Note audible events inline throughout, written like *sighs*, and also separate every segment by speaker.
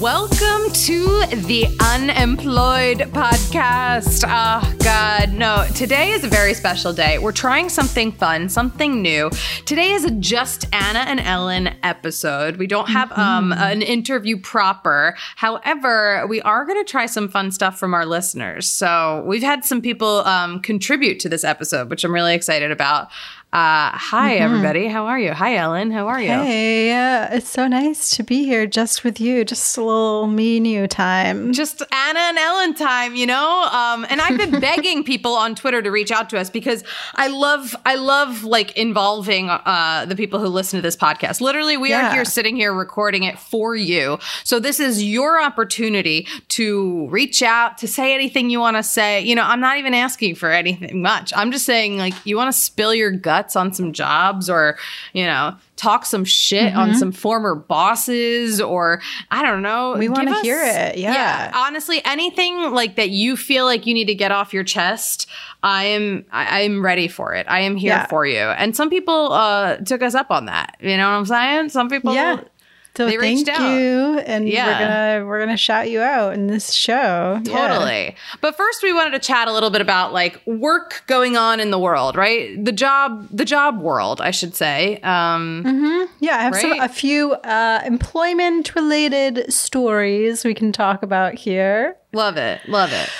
Speaker 1: Welcome to the Unemployed Podcast. Oh, God, no. Today is a very special day. We're trying something fun, something new. Today is a Just Anna and Ellen episode. We don't have um, an interview proper. However, we are going to try some fun stuff from our listeners. So we've had some people um, contribute to this episode, which I'm really excited about. Uh, hi, everybody. How are you? Hi, Ellen. How are you?
Speaker 2: Hey, uh, it's so nice to be here just with you. Just a little me and you time.
Speaker 1: just Anna and Ellen time, you know. Um, and I've been *laughs* begging people on Twitter to reach out to us because I love, I love like involving uh, the people who listen to this podcast. Literally, we are here sitting here recording it for you. So this is your opportunity to reach out, to say anything you want to say. You know, I'm not even asking for anything much. I'm just saying like you want to spill your guts on some jobs or you know. Talk some shit on some former bosses, or I don't know.
Speaker 2: Mm-hmm. We wanna hear it, yeah.
Speaker 1: honestly anything like that you feel like you need to get off your chest i am i am ready for it i am here
Speaker 2: Yeah.
Speaker 1: for you and some people uh took us up on that you know what i'm saying some people
Speaker 2: Yeah. So
Speaker 1: They
Speaker 2: thank
Speaker 1: reached out.
Speaker 2: you, and
Speaker 1: Yeah.
Speaker 2: we're gonna we're gonna shout you out in this show. Yeah.
Speaker 1: Totally. But first we wanted to chat a little bit about like work going on in the world, right? The job the job world, I should say. Um
Speaker 2: Yeah, I have some, a few uh, employment related stories we can talk about here.
Speaker 1: love it. Love it.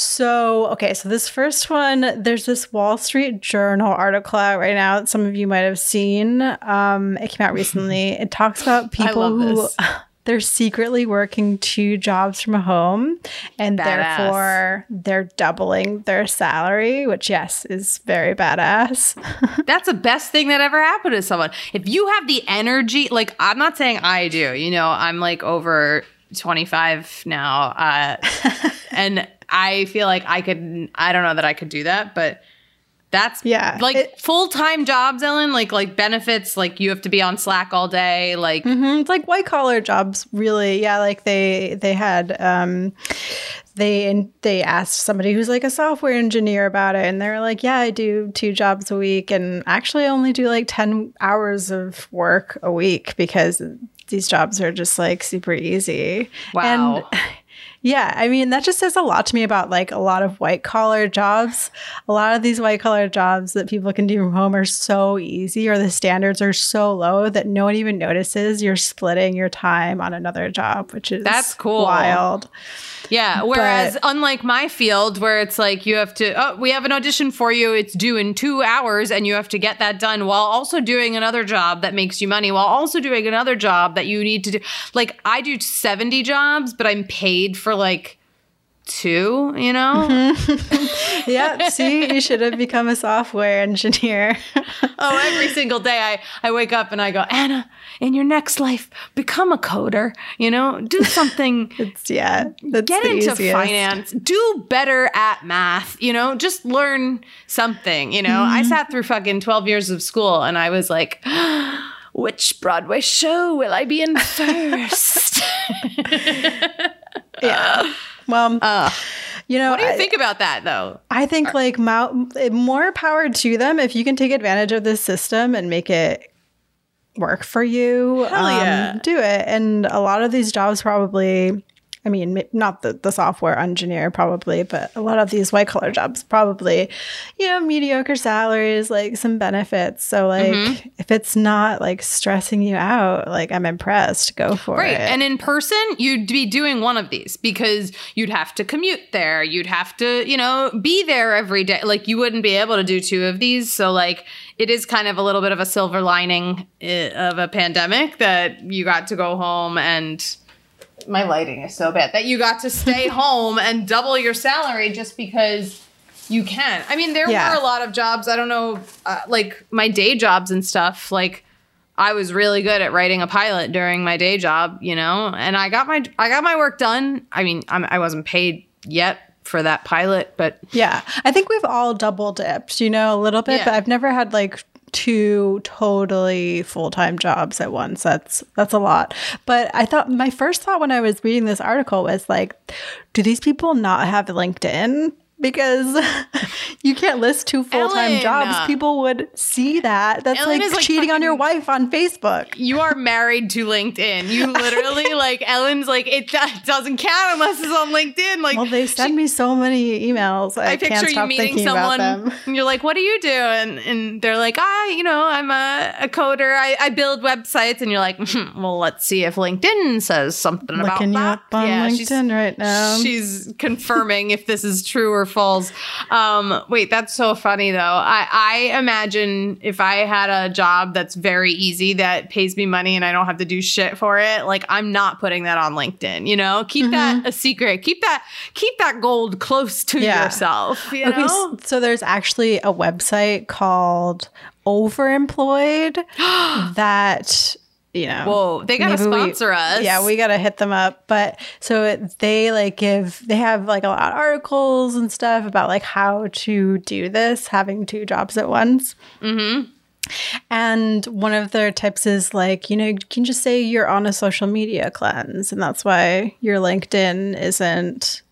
Speaker 2: So, okay, so this first one, there's this Wall Street Journal article out right now that some of you might have seen. Um, it came out recently. *laughs* It talks about people who *laughs* they're secretly working two jobs from home and
Speaker 1: Badass.
Speaker 2: therefore they're doubling their salary, which yes, is very badass. *laughs*
Speaker 1: That's the best thing that ever happened to someone. If you have the energy, like I'm not saying I do, you know, I'm like over 25 now. Uh, and I feel like I could, I don't know that I could do that, but that's
Speaker 2: Yeah,
Speaker 1: like
Speaker 2: it-
Speaker 1: full-time jobs, Ellen, like, like benefits, like you have to be on Slack all day. Like,
Speaker 2: Mhm, It's like white collar jobs, really. Yeah, like they they had um, they they asked somebody who's like a software engineer about it, and they're like, "Yeah, I do two jobs a week, and actually I only do like ten hours of work a week because these jobs are just like super easy."
Speaker 1: Wow.
Speaker 2: And yeah, I mean, that just says a lot to me about like a lot of white collar jobs. A lot of these white collar jobs that people can do from home are so easy or the standards are so low that no one even notices you're splitting your time on another job, which is
Speaker 1: That's cool.
Speaker 2: Wild.
Speaker 1: Yeah. Whereas, unlike my field, where it's like you have to, oh, we have an audition for you. It's due in two hours, and you have to get that done while also doing another job that makes you money, while also doing another job that you need to do. Like, I do 70 jobs, but I'm paid for like two, you know? *laughs*
Speaker 2: Yeah, see, you should have become a software engineer. *laughs*
Speaker 1: oh, every single day I, I wake up and I go, Anna, in your next life, become a coder, you know? Do something. *laughs*
Speaker 2: it's yeah, that's
Speaker 1: get into
Speaker 2: easiest.
Speaker 1: finance do better at math you know just learn something you know
Speaker 2: Mm-hmm.
Speaker 1: i sat through fucking 12 years of school and i was like *gasps* which broadway show will i be in first
Speaker 2: Yeah. Well, you know,
Speaker 1: what do you
Speaker 2: I-
Speaker 1: think about that though
Speaker 2: I think like mo- more power to them if you can take advantage of this system and make it work for you. um,
Speaker 1: yeah.
Speaker 2: do it. And a lot of these jobs probably. I mean, not the, the software engineer probably, but a lot of these white collar jobs probably, you know, mediocre salaries, like some benefits. So, like,
Speaker 1: Mm-hmm.
Speaker 2: if it's not like stressing you out, like, I'm impressed. Go for
Speaker 1: Right.
Speaker 2: it.
Speaker 1: And in person, you'd be doing one of these because you'd have to commute there. You'd have to, you know, be there every day. Like you wouldn't be able to do two of these. So, like, it is kind of a little bit of a silver lining uh, of a pandemic that you got to go home and my lighting is so bad that you got to stay *laughs* home and double your salary just because you can. I mean, there
Speaker 2: Yeah.
Speaker 1: were a lot of jobs. I don't know, uh, like my day jobs and stuff. Like, I was really good at writing a pilot during my day job, you know, and I got my I got my work done. I mean, I'm, I wasn't paid yet for that pilot, but
Speaker 2: Yeah. I think we've all double dipped, you know, a little bit,
Speaker 1: Yeah.
Speaker 2: but I've never had like two totally full-time jobs at once. That's that's a lot. But I thought my first thought when I was reading this article was like, do these people not have LinkedIn? Because *laughs* you can't list two full-time jobs. People would see that. That's
Speaker 1: Ellen
Speaker 2: like
Speaker 1: like,
Speaker 2: cheating on your wife on Facebook.
Speaker 1: You are married to LinkedIn. You *laughs* literally like Ellen's like it do- doesn't count unless it's on LinkedIn. Like
Speaker 2: Well, they send me so many emails. I,
Speaker 1: I
Speaker 2: can't
Speaker 1: picture you meeting someone and you're like, what do you do? And and they're like, ah, you know, I'm a, a coder. I, I build websites. And you're like, hmm, well, let's see if LinkedIn says something about
Speaker 2: Looking you
Speaker 1: that. Yeah, she's-
Speaker 2: LinkedIn right now.
Speaker 1: She's confirming if this is true or false. Um, wait, that's so funny though. I, I imagine if I had a job that's very easy that pays me money and I don't have to do shit for it, like I'm not putting that on LinkedIn. You know, keep
Speaker 2: Mm-hmm.
Speaker 1: that a secret. Keep that keep that gold close to
Speaker 2: Yeah.
Speaker 1: yourself. You
Speaker 2: Okay,
Speaker 1: know?
Speaker 2: so there's actually a website called Overemployed *gasps* that you know.
Speaker 1: Whoa, they gotta
Speaker 2: maybe we-
Speaker 1: sponsor us.
Speaker 2: Yeah, we gotta hit them up. But so it- they like give they have like a lot of articles and stuff about like how to do this, having two jobs at once.
Speaker 1: Mm-hmm.
Speaker 2: And one of their tips is like, you know, you can just say you're on a social media cleanse, and that's why your LinkedIn isn't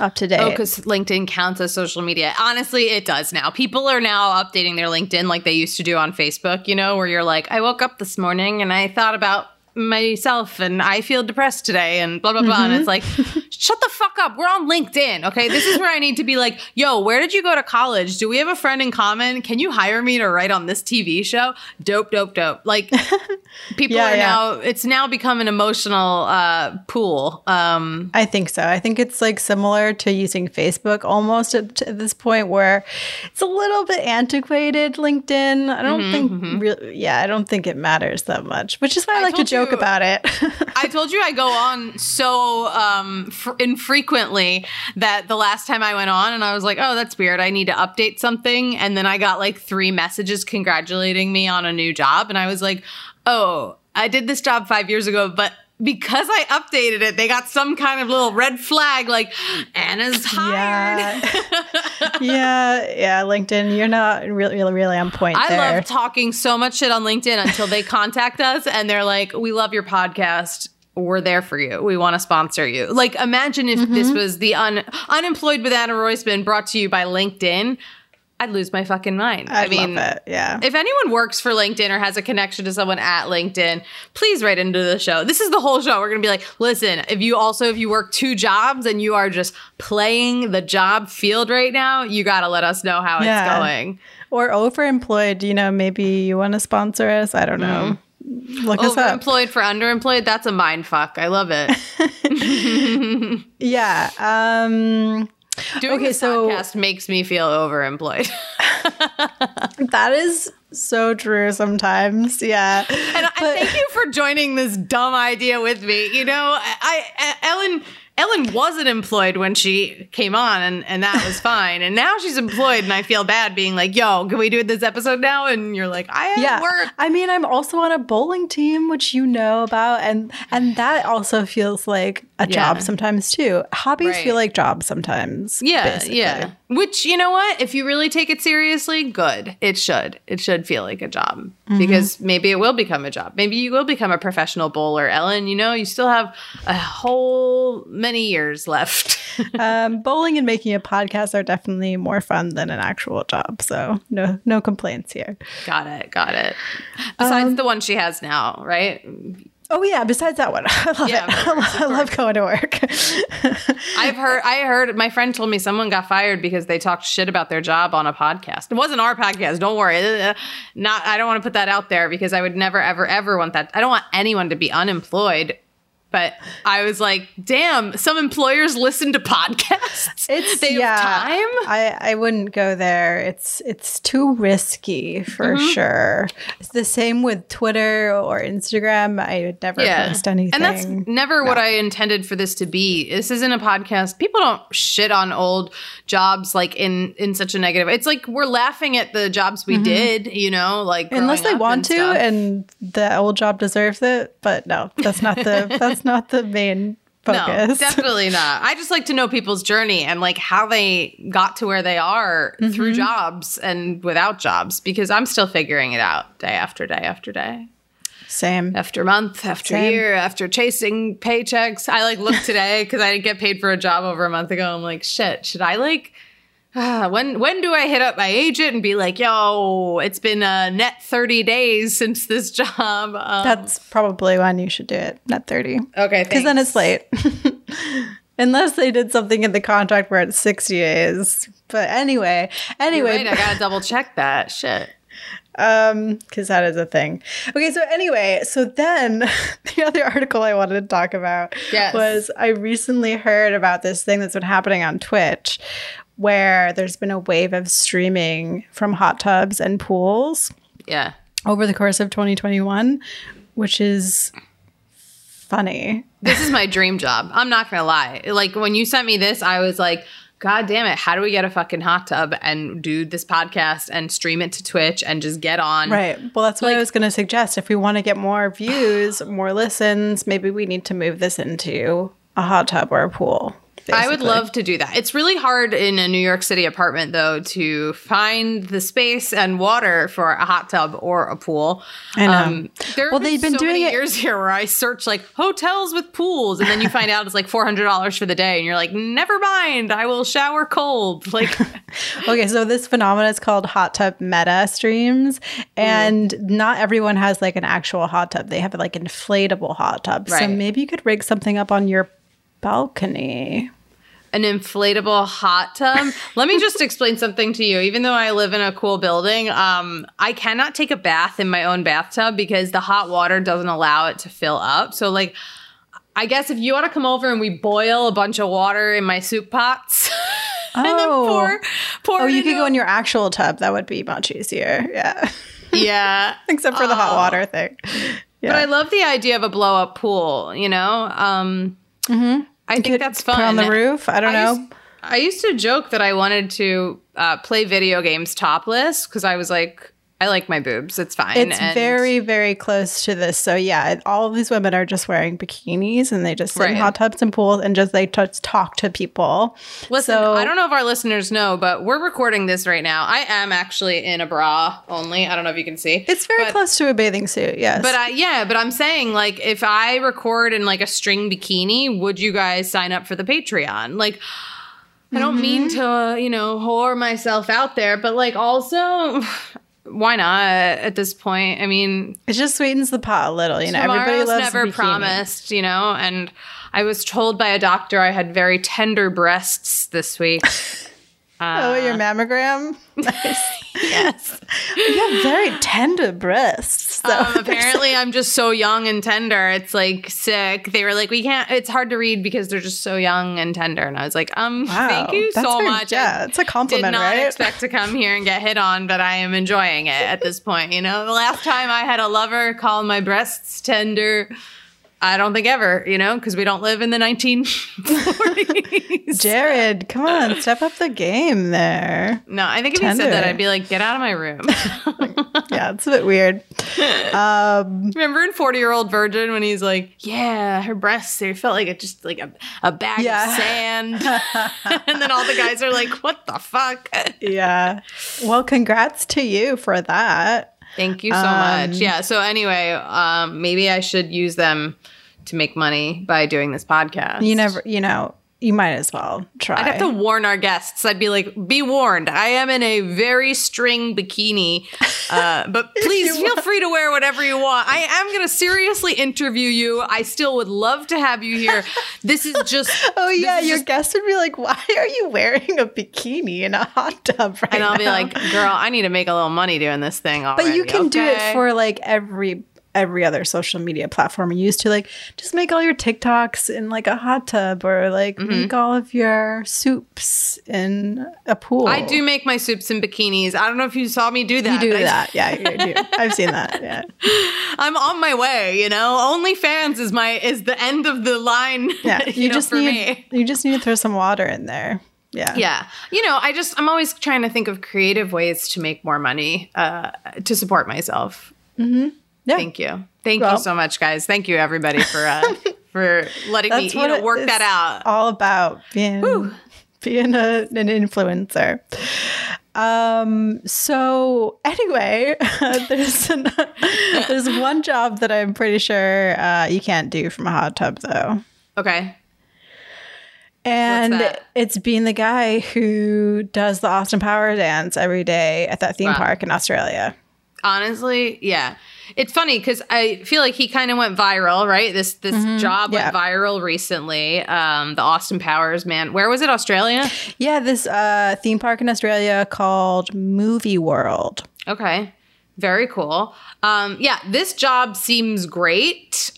Speaker 2: up to date.
Speaker 1: Oh, because LinkedIn counts as social media. Honestly, it does now. People are now updating their LinkedIn like they used to do on Facebook, you know, where you're like, I woke up this morning and I thought about myself and I feel depressed today and blah, blah, blah. And it's like, shut the fuck up. We're on LinkedIn. Okay. This is where I need to be like, yo, where did you go to college? Do we have a friend in common? Can you hire me to write on this TV show? Dope, dope, dope. Like, *laughs* people
Speaker 2: Yeah,
Speaker 1: are
Speaker 2: yeah.
Speaker 1: now, it's now become an emotional uh, pool. Um,
Speaker 2: I think so. I think it's like similar to using Facebook almost at, at this point where it's a little bit antiquated LinkedIn. I don't
Speaker 1: Mm-hmm,
Speaker 2: think really yeah, I don't think it matters that much, which is why I,
Speaker 1: I
Speaker 2: like to
Speaker 1: told
Speaker 2: joke about it. *laughs*
Speaker 1: I told you I go on so um, fr- infrequently that the last time I went on and I was like, oh, that's weird. I need to update something. And then I got like three messages congratulating me on a new job. And I was like, oh, I did this job five years ago, but because I updated it, they got some kind of little red flag like Anna's hired.
Speaker 2: yeah. *laughs* yeah, yeah, LinkedIn, you're not really really, really on point
Speaker 1: I
Speaker 2: there.
Speaker 1: love talking so much shit on LinkedIn until they contact us and they're like, "We love your podcast. We're there for you. We want to sponsor you." Like, imagine if this
Speaker 2: Mm-hmm.
Speaker 1: was the un- unemployed with Anna Roisman brought to you by LinkedIn. I'd lose my fucking mind.
Speaker 2: I
Speaker 1: I mean,
Speaker 2: love it. Yeah.
Speaker 1: if anyone works for LinkedIn or has a connection to someone at LinkedIn, please write into the show. This is the whole show. We're going to be like, listen, if you also if you work two jobs and you are just playing the job field right now, you got to let us know how
Speaker 2: Yeah.
Speaker 1: it's going.
Speaker 2: or overemployed, you know, maybe you want to sponsor us. I don't know. Look us up.
Speaker 1: Overemployed for underemployed, that's a mind fuck. I love it. *laughs* *laughs*
Speaker 2: Yeah. Um
Speaker 1: Doing
Speaker 2: Okay,
Speaker 1: this
Speaker 2: so-
Speaker 1: podcast makes me feel overemployed. *laughs*
Speaker 2: that is so true sometimes. Yeah.
Speaker 1: And I thank you for joining this dumb idea with me. You know, I, I Ellen Ellen wasn't employed when she came on, and, and that was fine. And now she's employed, and I feel bad being like, "Yo, can we do this episode now?" And you're like, "I have
Speaker 2: yeah
Speaker 1: work."
Speaker 2: i mean i'm also on a bowling team which you know about and and that also feels like a
Speaker 1: Yeah.
Speaker 2: job sometimes too hobbies
Speaker 1: Right.
Speaker 2: feel like jobs sometimes
Speaker 1: Yeah,
Speaker 2: basically.
Speaker 1: yeah. Which you know what? If you really take it seriously, good. It should. It should feel like a job
Speaker 2: Mm-hmm.
Speaker 1: because maybe it will become a job. Maybe you will become a professional bowler, Ellen. You know, you still have a whole many years left. *laughs*
Speaker 2: um bowling and making a podcast are definitely more fun than an actual job so no no complaints here
Speaker 1: got it. Got it. Besides
Speaker 2: Um,
Speaker 1: the one she has now, right?
Speaker 2: Oh yeah besides that one *laughs* i love
Speaker 1: Yeah,
Speaker 2: it *laughs*
Speaker 1: course,
Speaker 2: i love going to work *laughs*
Speaker 1: I've heard. I heard. My friend told me someone got fired because they talked shit about their job on a podcast. It wasn't our podcast. Don't worry. Not. I don't want to put that out there because I would never, ever, ever want that. I don't want anyone to be unemployed. But I was like, damn. Some employers listen to podcasts.
Speaker 2: It's
Speaker 1: they
Speaker 2: yeah.
Speaker 1: have time.
Speaker 2: I I wouldn't go there. It's it's too risky for
Speaker 1: Mm-hmm.
Speaker 2: sure. It's the same with Twitter or Instagram. I would never post anything.
Speaker 1: And that's never what I intended for this to be. This isn't a podcast. People don't shit on old jobs like in in such a negative. It's like we're laughing at the jobs we did, you know, like
Speaker 2: unless they want to,
Speaker 1: stuff.
Speaker 2: and the old job deserves it. But no, that's not the *laughs* that's not the main focus.
Speaker 1: no, definitely *laughs* not. I just like to know people's journey and like how they got to where they are
Speaker 2: Mm-hmm.
Speaker 1: through jobs and without jobs because I'm still figuring it out day after day after day.
Speaker 2: Same.
Speaker 1: after month after
Speaker 2: Same.
Speaker 1: year after chasing paychecks i like look *laughs* today because i didn't get paid for a job over a month ago i'm like shit should i like Ah, *sighs* when when do I hit up my agent and be like, "Yo, it's been a net thirty days since this *laughs* job." Um,
Speaker 2: That's probably when you should do it, not 30.
Speaker 1: okay.
Speaker 2: Because then it's late. *laughs* Unless they did something in the contract where it's 60 days. But anyway, anyway,
Speaker 1: Wait, I gotta double check that. Shit. *laughs*
Speaker 2: um because that is a thing okay so anyway so then the other article i wanted to talk about
Speaker 1: Yes.
Speaker 2: was i recently heard about this thing that's been happening on twitch where there's been a wave of streaming from hot tubs and pools
Speaker 1: Yeah.
Speaker 2: over the course of 2021 which is funny
Speaker 1: This is my dream job. I'm not gonna lie. Like when you sent me this, I was like, God damn it, how do we get a fucking hot tub and do this podcast and stream it to Twitch and just get on?
Speaker 2: right well that's what i was going to suggest if we want to get more views more listens maybe we need to move this into a hot tub or a pool
Speaker 1: I would love to do that. It's really hard in a New York City apartment, though, to find the space and water for a hot tub or a pool. Um,
Speaker 2: I know.
Speaker 1: there
Speaker 2: Well, they've been
Speaker 1: so
Speaker 2: doing
Speaker 1: many
Speaker 2: it-
Speaker 1: years *laughs* here where I search like hotels with pools, and then you find out it's like four hundred dollars for the day, and you're like, never mind, I will shower cold. *laughs* Like, *laughs*
Speaker 2: Okay, so this phenomenon is called hot tub meta streams, and not everyone has like an actual hot tub. They have like inflatable hot tubs. So maybe you could rig something up on your balcony.
Speaker 1: an inflatable hot tub. Let me just *laughs* explain something to you. Even though I live in a cool building, um, I cannot take a bath in my own bathtub because the hot water doesn't allow it to fill up. So, like, I guess if you want to come over and we boil a bunch of water in my soup pots. *laughs* and then
Speaker 2: Oh.
Speaker 1: pour, pour
Speaker 2: Oh, you could go in your actual tub. That would be much easier. Yeah,
Speaker 1: Yeah. *laughs*
Speaker 2: except for the hot water thing. Yeah.
Speaker 1: But I love the idea of a blow up pool, you know? Um, I think that's fun.
Speaker 2: Put on the roof. I don't
Speaker 1: I
Speaker 2: know.
Speaker 1: used, I used to joke that I wanted to uh, play video games topless because I was like, I like my boobs. It's fine.
Speaker 2: It's
Speaker 1: And-
Speaker 2: very, very close to this. So yeah, all of these women are just wearing bikinis and they just sit in hot tubs and pools and just they just talk to people.
Speaker 1: Listen,
Speaker 2: So-
Speaker 1: I don't know if our listeners know, but we're recording this right now. I am actually in a bra only. I don't know if you can see.
Speaker 2: It's very
Speaker 1: But-
Speaker 2: close to a bathing suit. Yes,
Speaker 1: But I, yeah, but I'm saying like if I record in like a string bikini, would you guys sign up for the Patreon? Like I don't mean
Speaker 2: Mm-hmm.
Speaker 1: to, you know, whore myself out there, but like also why not at this point? I mean,
Speaker 2: It just sweetens the pot a little, you know. Everybody loves
Speaker 1: never promised, you know, and I was told by a doctor I had very tender breasts this week. *laughs*
Speaker 2: Oh, your mammogram. *laughs*
Speaker 1: yes.
Speaker 2: You have very tender breasts. So
Speaker 1: Um, apparently, I'm just so young and tender. It's like sick. They were like, we can't. It's hard to read because they're just so young and tender. And I was like, um,
Speaker 2: Wow,
Speaker 1: thank you so
Speaker 2: very-
Speaker 1: much.
Speaker 2: yeah, it's a compliment,
Speaker 1: Did not
Speaker 2: right?
Speaker 1: expect to come here and get hit on, but I am enjoying it at this point. You know, the last time I had a lover call my breasts tender. I don't think ever, you know, because we don't live in the 1940s. *laughs*
Speaker 2: Jared, come on, step up the game there.
Speaker 1: no, I think if you said that, I'd be like, get out of my room. *laughs*
Speaker 2: Yeah, it's a bit weird. *laughs* Um,
Speaker 1: Remember in 40 year old virgin when he's like, yeah, her breasts, they felt like a, just like a, a bag
Speaker 2: Yeah.
Speaker 1: of sand. and then all the guys are like, what the fuck?
Speaker 2: yeah. Well, congrats to you for that.
Speaker 1: Thank you so
Speaker 2: Um,
Speaker 1: much. Yeah. So anyway, um, maybe I should use them to make money by doing this podcast.
Speaker 2: You never, you know, you might as well try.
Speaker 1: I'd have to warn our guests. I'd be like, be warned. I am in a very string bikini, uh, *laughs* but please feel free to wear whatever you want. I am going to seriously interview you. I still would love to have you here. This is just. *laughs*
Speaker 2: Oh yeah, your
Speaker 1: just-
Speaker 2: guest would be like, "Why are you wearing a bikini in a hot tub right
Speaker 1: And I'll be like, girl, I need to make a little money doing this thing already.
Speaker 2: But you can do it for like every every other social media platform you used to like just make all your TikToks in like a hot tub or like
Speaker 1: Mm-hmm.
Speaker 2: make all of your soups in a pool.
Speaker 1: I do make my soups in bikinis. I don't know if you saw me do that.
Speaker 2: You do
Speaker 1: but I-
Speaker 2: that. Yeah, you do. *laughs* I've seen that. Yeah. *laughs*
Speaker 1: I'm on my way. You know, OnlyFans is my is the end of the line. *laughs*
Speaker 2: Yeah.
Speaker 1: you,
Speaker 2: You,
Speaker 1: know,
Speaker 2: just
Speaker 1: for
Speaker 2: need
Speaker 1: me.
Speaker 2: you just need to throw some water in there. Yeah.
Speaker 1: Yeah. You know, I just, I'm always trying to think of creative ways to make more money uh, to support myself.
Speaker 2: Yeah.
Speaker 1: Thank you. Thank
Speaker 2: Well-
Speaker 1: you so much, guys. Thank you, everybody, for uh, *laughs* for letting me, you know, work that out.
Speaker 2: All about being being a, an influencer. Um. So anyway, *laughs* there's an, *laughs* there's one job that I'm pretty sure uh, you can't do from a hot tub though.
Speaker 1: Okay.
Speaker 2: And it's being the guy who does the Austin Power dance every day at that theme
Speaker 1: Wow.
Speaker 2: park in Australia.
Speaker 1: Honestly, yeah. It's funny because I feel like he kind of went viral, right? This this job
Speaker 2: yeah.
Speaker 1: went viral recently. Um, the Austin Powers man. Where was it? Australia.
Speaker 2: Yeah, this uh, theme park in Australia called Movie World.
Speaker 1: Okay. Very cool. Um, yeah, this job seems great.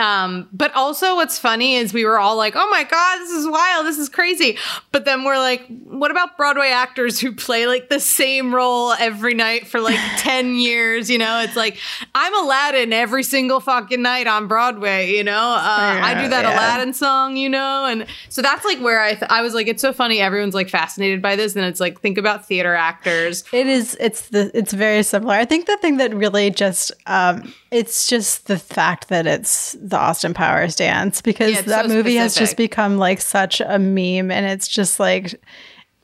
Speaker 1: Um, but also what's funny is we were all like, oh my God, this is wild. This is crazy. But then we're like, what about Broadway actors who play like the same role every night for like *laughs* 10 years? You know, it's like, I'm Aladdin every single fucking night on Broadway, you know? Uh, I do that
Speaker 2: yeah.
Speaker 1: Aladdin song, you know? And so that's like where I, th- I was like, it's so funny. Everyone's like fascinated by this. And it's like, think about theater actors.
Speaker 2: It is. It's the. It's very similar. I think the thing that really just. Um, it's just the fact that it's the Austin Powers dance because
Speaker 1: Yeah,
Speaker 2: that
Speaker 1: so
Speaker 2: movie has just become like such a meme, and it's just like.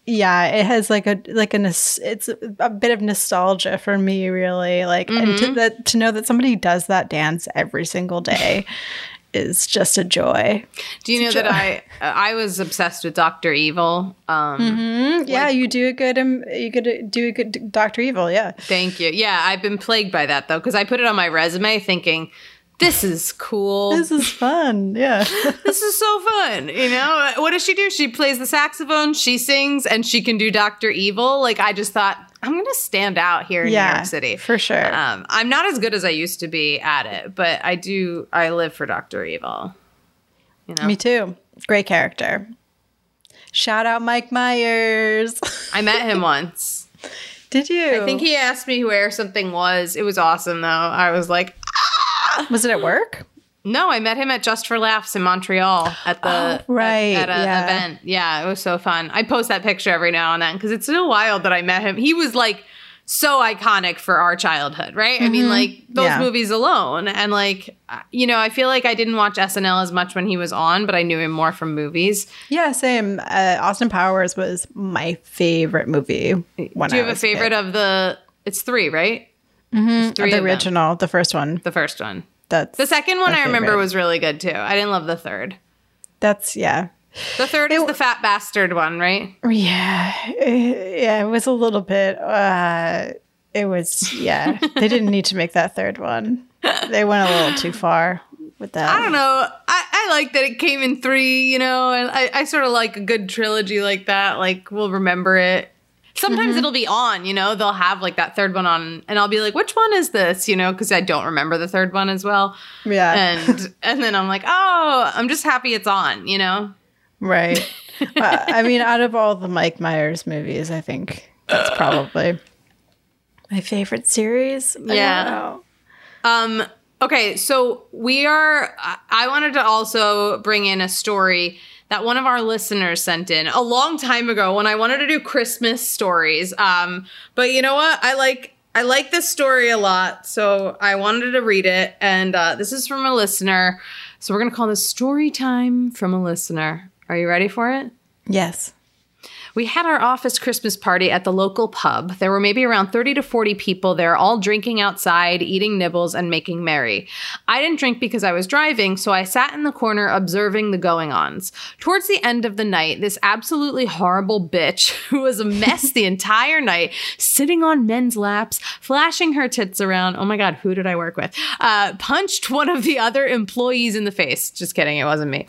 Speaker 2: Yeah, it has like a like a it's a bit of nostalgia for me, really. Like, and
Speaker 1: Mm-hmm.
Speaker 2: to that to know that somebody does that dance every single day *laughs* is just a joy.
Speaker 1: Do you know that I I was obsessed with Doctor Evil? Um,
Speaker 2: yeah, you do a good um, you could do a good Doctor Evil. Yeah,
Speaker 1: Thank you. Yeah, I've been plagued by that though because I put it on my resume thinking this is cool.
Speaker 2: this is fun. Yeah. *laughs*
Speaker 1: this is so fun. You know, what does she do? She plays the saxophone, she sings, and she can do Doctor Evil. Like I just thought I'm gonna stand out here in New York City
Speaker 2: for sure.
Speaker 1: Um, I'm not as good as I used to be at it, but I do. I live for Doctor Evil. You know,
Speaker 2: Me too. Great character. Shout out Mike Myers.
Speaker 1: I met him *laughs* once.
Speaker 2: Did you?
Speaker 1: I think he asked me where something was. It was awesome though. I was like,
Speaker 2: was it at work.
Speaker 1: no, I met him at Just for Laughs in Montreal at the
Speaker 2: Oh, right,
Speaker 1: at, at
Speaker 2: yeah.
Speaker 1: event. Yeah, it was so fun. I post that picture every now and then because it's so wild that I met him. He was like so iconic for our childhood, right? I mean, like those
Speaker 2: Mm-hmm. Yeah.
Speaker 1: movies alone, and like you know, I feel like I didn't watch SNL as much when he was on, but I knew him more from movies.
Speaker 2: Yeah, same. Uh, Austin Powers was my favorite movie. When
Speaker 1: Do you
Speaker 2: I
Speaker 1: have a favorite
Speaker 2: kid.
Speaker 1: of the? It's three, right? Mm-hmm.
Speaker 2: The
Speaker 1: of them.
Speaker 2: original, the first one?
Speaker 1: The first one.
Speaker 2: That's
Speaker 1: The second one I remember
Speaker 2: favorite.
Speaker 1: was really good too. I didn't love the third.
Speaker 2: That's yeah,
Speaker 1: The third is the fat bastard one, right?
Speaker 2: yeah, Eh, yeah. It was a little bit. Uh, it was yeah. *laughs* they didn't need to make that third one. They went a little too far with that.
Speaker 1: I don't know. I, I like that it came in three, you know, and I, I sort of like a good trilogy like that. Like, we'll remember it. Sometimes
Speaker 2: Mm-hmm.
Speaker 1: it'll be on, you know, they'll have like that third one on, and I'll be like, which one is this, you know, because I don't remember the third one as well.
Speaker 2: Yeah.
Speaker 1: And *laughs* and then I'm like, oh, I'm just happy it's on, you know?
Speaker 2: Right. *laughs* Uh, I mean, out of all the Mike Myers movies, I think that's probably my favorite series. I don't
Speaker 1: Yeah.
Speaker 2: know.
Speaker 1: Um, okay, so we are. I wanted to also bring in a story that one of our listeners sent in a long time ago when I wanted to do Christmas stories. Um, but you know what? I like. I like this story a lot, so I wanted to read it. And uh, this is from a listener. So we're gonna call this story time from a listener. Are you ready for it?
Speaker 2: Yes.
Speaker 1: We had our office Christmas party at the local pub. There were maybe around 30 to 40 people there, all drinking outside, eating nibbles, and making merry. I didn't drink because I was driving, so I sat in the corner observing the going ons. Towards the end of the night, this absolutely horrible bitch, *laughs* who was a mess the entire night, sitting on men's laps, flashing her tits around. Oh my God, who did I work with? Uh, punched one of the other employees in the face. Just kidding, it wasn't me.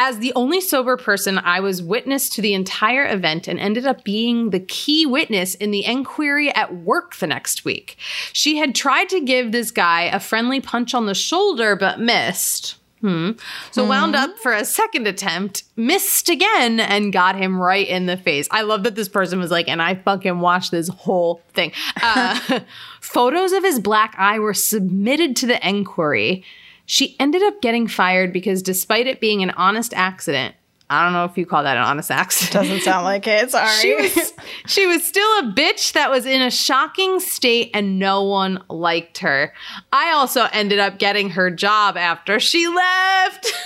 Speaker 1: As the only sober person, I was witness to the entire event and ended up being the key witness in the inquiry at work the next week. She had tried to give this guy a friendly punch on the shoulder, but missed. Hmm. So wound up for a second attempt, missed again, and got him right in the face. I love that this person was like, and I fucking watched this whole thing. Uh, *laughs* photos of his black eye were submitted to the inquiry. She ended up getting fired because, despite it being an honest accident, I don't know if you call that an honest accident.
Speaker 2: Doesn't sound like it. *laughs* Sorry.
Speaker 1: She was, she was still a bitch that was in a shocking state and no one liked her. I also ended up getting her job after she left. *laughs*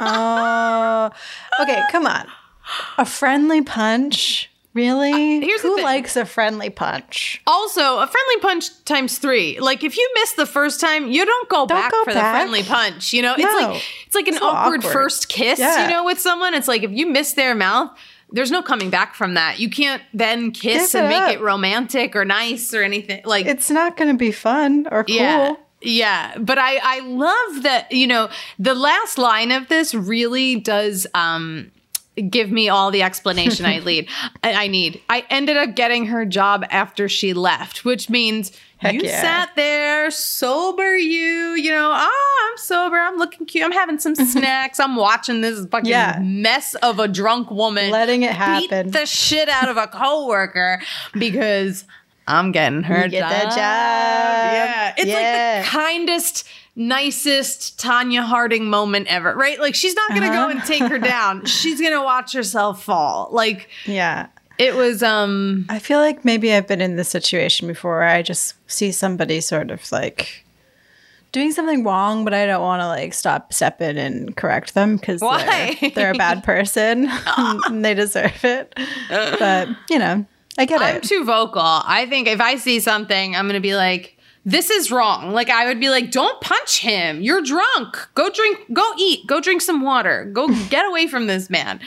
Speaker 2: Oh. okay, come on. A friendly punch Really?
Speaker 1: Uh, here's
Speaker 2: Who likes a friendly punch?
Speaker 1: Also, a friendly punch times three. Like if you miss the first time, you don't go back
Speaker 2: go
Speaker 1: for
Speaker 2: back.
Speaker 1: the friendly punch. You know, it's like it's like an
Speaker 2: So
Speaker 1: awkward,
Speaker 2: awkward.
Speaker 1: first kiss.
Speaker 2: Yeah.
Speaker 1: You know, with someone, it's like if you miss their mouth. There's no coming back from that. You can't then kiss
Speaker 2: Give
Speaker 1: and
Speaker 2: it
Speaker 1: make
Speaker 2: up.
Speaker 1: it romantic or nice or anything. Like
Speaker 2: It's not going to be fun or cool.
Speaker 1: yeah. Yeah, but I I love that, you know, the last line of this really does um give me all the explanation I *laughs* need. I need. I ended up getting her job after she left, which means
Speaker 2: Heck
Speaker 1: you
Speaker 2: yeah.
Speaker 1: sat there sober you, you know, oh, I'm sober, I'm looking cute, I'm having some *laughs* snacks, I'm watching this fucking
Speaker 2: Yeah.
Speaker 1: mess of a drunk woman
Speaker 2: Letting it
Speaker 1: beat
Speaker 2: happen.
Speaker 1: the shit out of a coworker *laughs* because I'm getting her
Speaker 2: You get
Speaker 1: job.
Speaker 2: that job.
Speaker 1: Yeah. It's
Speaker 2: Yeah.
Speaker 1: like the kindest, nicest Tonya Harding moment ever, right? Like she's not gonna
Speaker 2: Uh-huh.
Speaker 1: go and take her down. *laughs* She's gonna watch herself fall. Like
Speaker 2: Yeah.
Speaker 1: it was um
Speaker 2: I feel like maybe I've been in this situation before where I just see somebody sort of like doing something wrong, but I don't want to like stop, step in and correct them because they're, they're a bad person and *laughs* *laughs* they deserve it. But, you know, I get it.
Speaker 1: I'm too vocal. I think if I see something, I'm gonna be like, this is wrong. Like I would be like, don't punch him. You're drunk. Go drink, go eat, go drink some water. Go *laughs* get away from this man.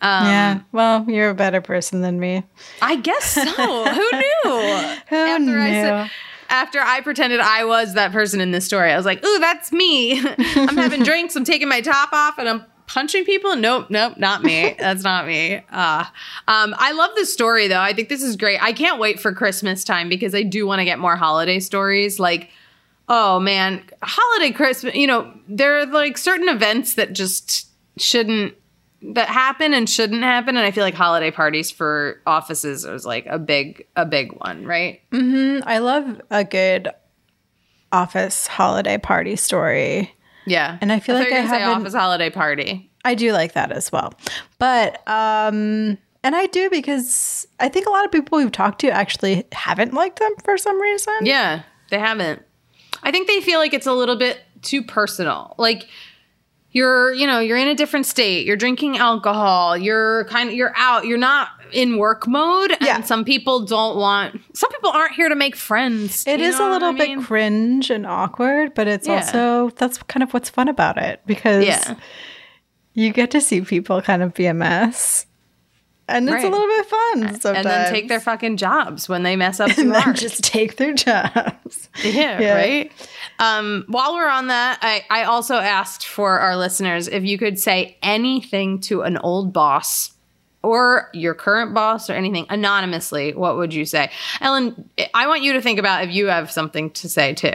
Speaker 1: Um,
Speaker 2: yeah. Well, you're a better person than me.
Speaker 1: I guess so. *laughs* Who knew?
Speaker 2: Who
Speaker 1: after I
Speaker 2: knew?
Speaker 1: said after I pretended I was that person in this story, I was like, "Ooh, that's me. *laughs* I'm having drinks. I'm taking my top off, and I'm punching people." Nope, nope, not me. *laughs* That's not me. Uh, um, I love this story though. I think this is great. I can't wait for Christmas time because I do want to get more holiday stories. Like, oh man, holiday Christmas. You know, there are like certain events that just shouldn't that happen and shouldn't happen and i feel like holiday parties for offices is like a big a big one right Hmm.
Speaker 2: I love a good office holiday party story.
Speaker 1: Yeah.
Speaker 2: And I feel
Speaker 1: thought
Speaker 2: like I haven't-
Speaker 1: office holiday party.
Speaker 2: I do like that as well. But um and I do because I think a lot of people we've talked to actually haven't liked them for some reason.
Speaker 1: yeah they haven't. I think they feel like it's a little bit too personal. Like you're you know you're in a different state. You're drinking alcohol. You're kind of you're out. You're not in work mode and
Speaker 2: Yeah.
Speaker 1: some people don't want some people aren't here to make friends
Speaker 2: It is a little bit
Speaker 1: mean?
Speaker 2: cringe and awkward, but it's
Speaker 1: Yeah.
Speaker 2: also that's kind of what's fun about it because
Speaker 1: yeah
Speaker 2: you get to see people kind of be a mess. And it's
Speaker 1: Right.
Speaker 2: a little bit fun sometimes.
Speaker 1: and then take their fucking jobs when they mess up *laughs* too
Speaker 2: and
Speaker 1: hard.
Speaker 2: just take their jobs. *laughs*
Speaker 1: Yeah,
Speaker 2: Yeah.
Speaker 1: right. Um, while we're on that, I, I also asked for our listeners if you could say anything to an old boss or your current boss or anything anonymously. What would you say, Ellen? I want you to think about if you have something to say too.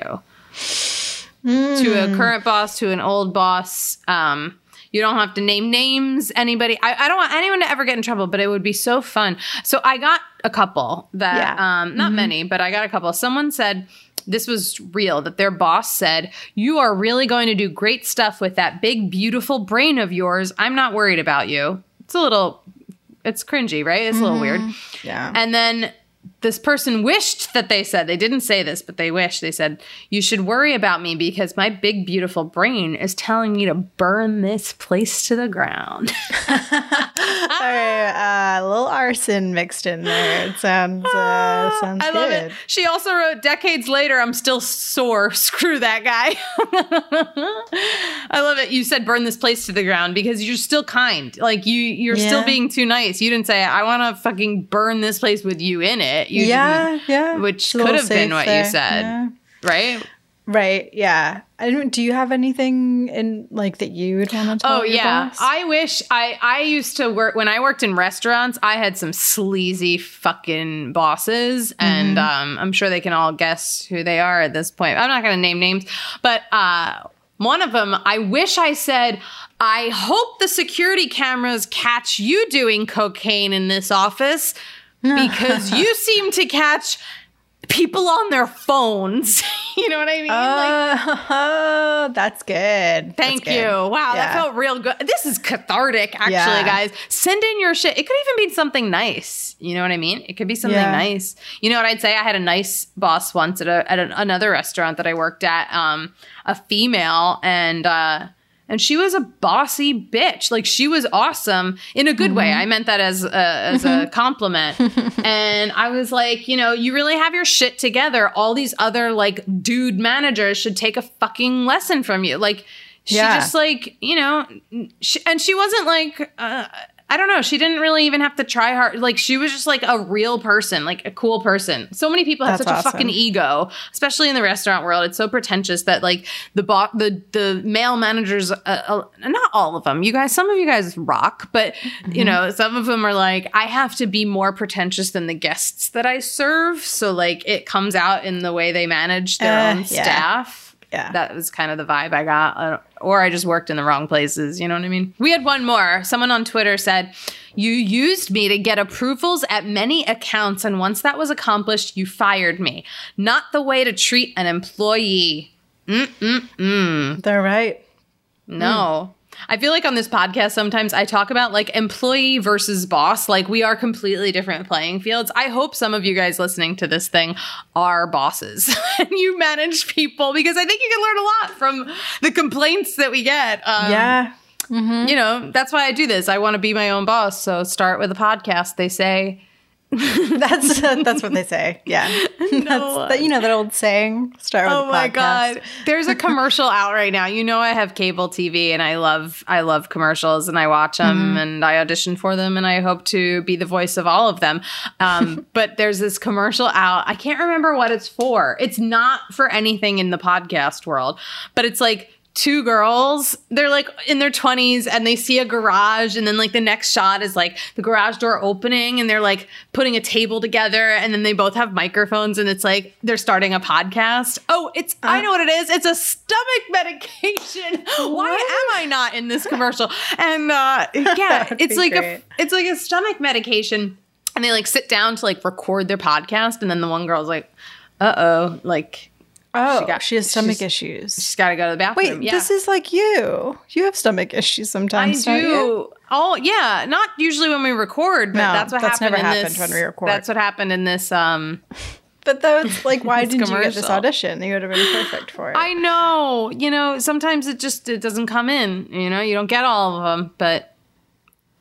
Speaker 1: To a current boss, to an old boss. Um, you don't have to name names, anybody. I, I don't want anyone to ever get in trouble, but it would be so fun. So I got a couple that,
Speaker 2: Yeah.
Speaker 1: um, not many, but I got a couple. Someone said this was real, that their boss said, You are really going to do great stuff with that big, beautiful brain of yours. I'm not worried about you. It's a little, it's cringy, right? It's a little weird. Mm-hmm.
Speaker 2: Yeah.
Speaker 1: And then this person wished that they said, they didn't say this, but they wished, they said, You should worry about me because my big, beautiful brain is telling me to burn this place to the ground. *laughs* *laughs*
Speaker 2: Right, uh, a little arson mixed in there. It sounds uh, sounds
Speaker 1: I
Speaker 2: good.
Speaker 1: love it. She also wrote, Decades later, I'm still sore. *laughs* Screw that guy. I love it. You said burn this place to the ground because you're still kind. Like you, you're still being too nice. You didn't say, I want to fucking burn this place with you in it. You
Speaker 2: yeah, yeah.
Speaker 1: which could have been what you said.
Speaker 2: Yeah.
Speaker 1: Right?
Speaker 2: Right. Yeah. I don't. Do you have anything in like that you would want to tell
Speaker 1: Oh yeah,
Speaker 2: boss?
Speaker 1: I wish I I used to work when I worked in restaurants. I had some sleazy fucking bosses, and um, I'm sure they can all guess who they are at this point. I'm not going to name names, but uh, one of them, I wish I said. I hope the security cameras catch you doing cocaine in this office because you *laughs* seem to catch people on their phones. *laughs* you know what I mean? like,
Speaker 2: Oh, that's good.
Speaker 1: Thank
Speaker 2: That's
Speaker 1: you.
Speaker 2: good.
Speaker 1: Wow, that felt real good. This is cathartic, actually,
Speaker 2: Yeah.
Speaker 1: guys. Send in your shit. It could even be something nice. You know what I mean? It could be something
Speaker 2: Yeah.
Speaker 1: nice. You know what I'd say? I had a nice boss once at, a, at an, another restaurant that I worked at, um, a female, and uh, and she was a bossy bitch. Like she was awesome in a good way. I meant that as a, as a compliment. *laughs* and I was like, you know, you really have your shit together. All these other like dude managers should take a fucking lesson from you. Like she
Speaker 2: Yeah.
Speaker 1: just like you know, she, and she wasn't like. Uh, I don't know. She didn't really even have to try hard. Like she was just like a real person, like a cool person. So many people have
Speaker 2: That's
Speaker 1: such a fucking ego, especially in the restaurant world. It's so pretentious that like the bo- the the male managers, uh, uh, not all of them. You guys, some of you guys rock, but
Speaker 2: Mm-hmm.
Speaker 1: you know, some of them are like, I have to be more pretentious than the guests that I serve. So like it comes out in the way they manage their
Speaker 2: Uh,
Speaker 1: own
Speaker 2: yeah.
Speaker 1: staff.
Speaker 2: Yeah.
Speaker 1: That was kind of the vibe I got. Uh, or I just worked in the wrong places. You know what I mean? We had one more. Someone on Twitter said, You used me to get approvals at many accounts. And once that was accomplished, you fired me. Not the way to treat an employee. Mm-mm-mm.
Speaker 2: They're right.
Speaker 1: No. I feel like on this podcast, sometimes I talk about like employee versus boss. Like we are completely different playing fields. I hope some of you guys listening to this thing are bosses *laughs* and you manage people because I think you can learn a lot from the complaints that we get. Um,
Speaker 2: yeah.
Speaker 1: You know, that's why I do this. I want to be my own boss. So start with a podcast, they say. *laughs*
Speaker 2: That's that's what they say. Yeah. *laughs* That's that, you know that old saying. Start with
Speaker 1: Oh my god. There's a commercial out right now. You know I have cable TV and I love I love commercials and I watch them
Speaker 2: Mm-hmm.
Speaker 1: and I audition for them and I hope to be the voice of all of them. Um, *laughs* but there's this commercial out. I can't remember what it's for. It's not for anything in the podcast world, but it's like two girls they're like in their 20s and they see a garage and then like the next shot is like the garage door opening and they're like putting a table together and then they both have microphones and it's like they're starting a podcast. Oh it's i know what it is. It's a stomach medication. *laughs* Why am i not in this commercial? And uh *laughs* yeah it's like a it's like a stomach medication and they like sit down to like record their podcast and then the one girl's like uh-oh like
Speaker 2: Oh,
Speaker 1: She got-
Speaker 2: she has stomach
Speaker 1: she's-
Speaker 2: issues.
Speaker 1: she's got to go to the bathroom
Speaker 2: Wait,
Speaker 1: yeah.
Speaker 2: this is like you. You have stomach issues sometimes. you?
Speaker 1: do. Oh yeah, not usually when we record, but
Speaker 2: No,
Speaker 1: that's what
Speaker 2: that's
Speaker 1: happened.
Speaker 2: never
Speaker 1: in
Speaker 2: happened
Speaker 1: this,
Speaker 2: when we record.
Speaker 1: That's what happened in this. Um, *laughs*
Speaker 2: But that's like, why *laughs* didn't you get this audition? You would have been perfect for it.
Speaker 1: I know, you know, sometimes it just it doesn't come in. You know, you don't get all of them, but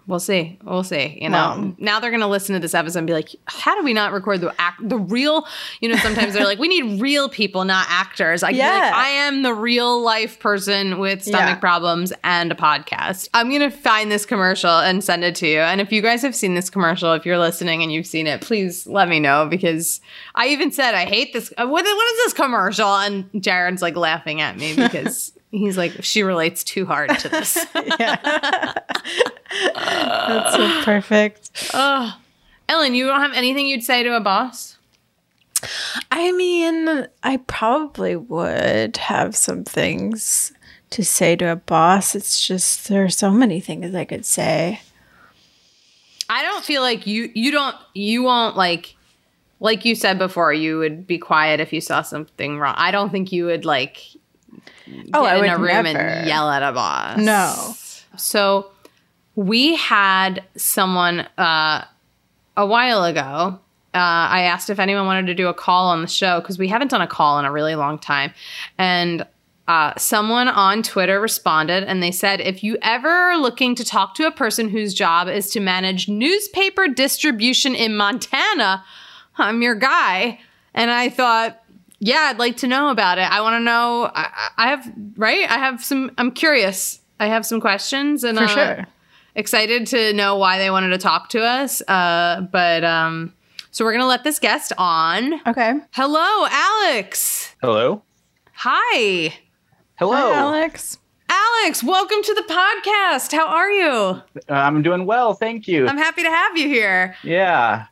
Speaker 1: we'll see. We'll see. You know, now they're gonna listen to this episode and be like, "How do we not record the act, the real?" You know, sometimes they're like, "We need real people, not actors." I
Speaker 2: Yeah.
Speaker 1: like, I am the real life person with stomach
Speaker 2: Yeah.
Speaker 1: problems and a podcast. I'm gonna find this commercial and send it to you. And if you guys have seen this commercial, if you're listening and you've seen it, please let me know because I even said I hate this. What, what is this commercial? And Jared's like laughing at me because. He's like, she relates too hard to this. *laughs*
Speaker 2: That's so perfect.
Speaker 1: oh. Ellen, you don't have anything you'd say to a boss?
Speaker 2: I mean, I probably would have some things to say to a boss. It's just there are so many things I could say.
Speaker 1: I don't feel like you you don't you won't like like you said before you would be quiet if you saw something wrong. I don't think you would like
Speaker 2: Oh,
Speaker 1: get
Speaker 2: I
Speaker 1: in
Speaker 2: would
Speaker 1: a room
Speaker 2: never.
Speaker 1: and yell at a boss.
Speaker 2: No.
Speaker 1: So we had someone uh, a while ago. Uh, I asked if anyone wanted to do a call on the show because we haven't done a call in a really long time, and uh, someone on Twitter responded and they said, if you ever are looking to talk to a person whose job is to manage newspaper distribution in Montana, I'm your guy. And I thought, yeah, I'd like to know about it. I want to know. I, I have right. I have some. I'm curious. I have some questions, and
Speaker 2: For
Speaker 1: uh,
Speaker 2: sure.
Speaker 1: excited to know why they wanted to talk to us. Uh, but um, so we're gonna let this guest on.
Speaker 2: Okay.
Speaker 1: Hello, Alex.
Speaker 3: Hello.
Speaker 1: Hi,
Speaker 3: Hello.
Speaker 2: Hi, Alex.
Speaker 1: Alex. Welcome to the podcast. How are you?
Speaker 3: Uh, I'm doing well, thank you.
Speaker 1: I'm happy to have you here.
Speaker 3: yeah.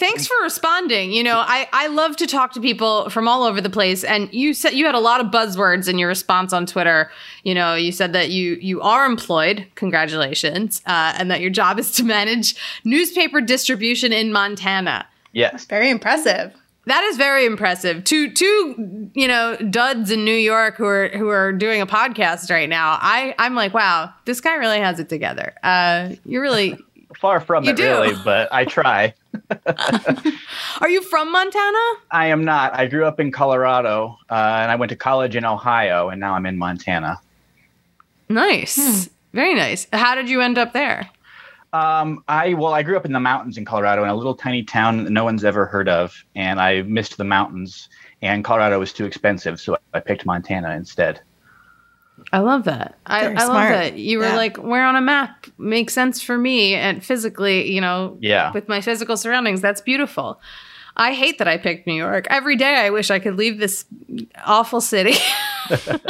Speaker 1: Thanks for responding. You know, I, I love to talk to people from all over the place. And you said you had a lot of buzzwords in your response on Twitter. You know, you said that you you are employed, congratulations, uh, and that your job is to manage newspaper distribution in Montana.
Speaker 3: Yes.
Speaker 2: Very impressive.
Speaker 1: That is very impressive. Two two you know duds in New York who are who are doing a podcast right now. I I'm like, wow, this guy really has it together. Uh, you're really.
Speaker 3: Far from
Speaker 1: You
Speaker 3: it,
Speaker 1: do.
Speaker 3: really, but I try. *laughs*
Speaker 1: Are you from Montana?
Speaker 3: I am not. I grew up in Colorado, uh, and I went to college in Ohio, and now I'm in Montana.
Speaker 1: Nice. Very nice. How did you end up there?
Speaker 3: Um, I well, I grew up in the mountains in Colorado in a little tiny town that no one's ever heard of, and I missed the mountains. And Colorado was too expensive, so I picked Montana instead.
Speaker 1: I love that. I, I love that. You were
Speaker 2: Yeah.
Speaker 1: like, where on a map makes sense for me and physically, you know,
Speaker 3: Yeah.
Speaker 1: with my physical surroundings. That's beautiful. I hate that I picked New York. Every day I wish I could leave this awful city. *laughs*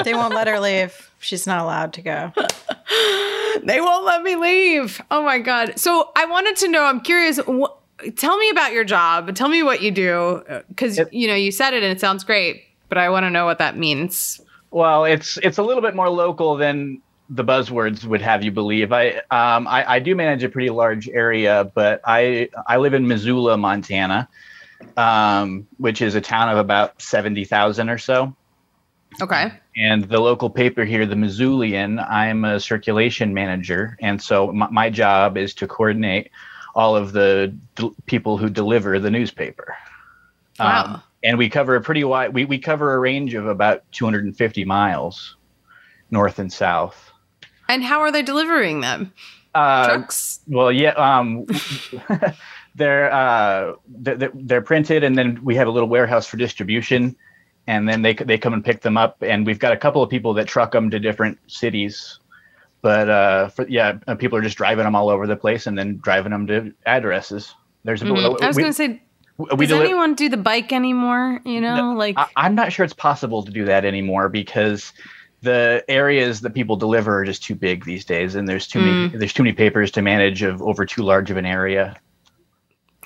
Speaker 2: They won't let her leave. She's not allowed to go. *laughs*
Speaker 1: they won't let me leave. Oh my God. So I wanted to know, I'm curious. Wh- tell me about your job. Tell me what you do. Uh, because,
Speaker 3: Yep.
Speaker 1: you know, you said it and it sounds great, but I want to know what that means.
Speaker 3: Well, it's it's a little bit more local than the buzzwords would have you believe. I um I, I do manage a pretty large area, but I I live in Missoula, Montana, um, which is a town of about seventy thousand or so.
Speaker 1: Okay.
Speaker 3: And the local paper here, the Missoulian, I'm a circulation manager, and so my, my job is to coordinate all of the d- people who deliver the newspaper.
Speaker 1: Wow.
Speaker 3: And we cover a pretty wide. We we cover a range of about 250 miles, north and south.
Speaker 1: And how are they delivering them?
Speaker 3: Uh,
Speaker 1: Trucks?
Speaker 3: well, yeah. Um, *laughs* they're uh, they're, they're printed, and then we have a little warehouse for distribution, and then they they come and pick them up, and we've got a couple of people that truck them to different cities. But uh, for yeah, uh, people are just driving them all over the place, and then driving them to addresses. There's
Speaker 1: Mhm. I was going to say,
Speaker 3: we
Speaker 1: does
Speaker 3: deli-
Speaker 1: anyone do the bike anymore? You know, like
Speaker 3: I, I'm not sure it's possible to do that anymore because the areas that people deliver are just too big these days, and there's too many mm. there's too many papers to manage of over too large of an area.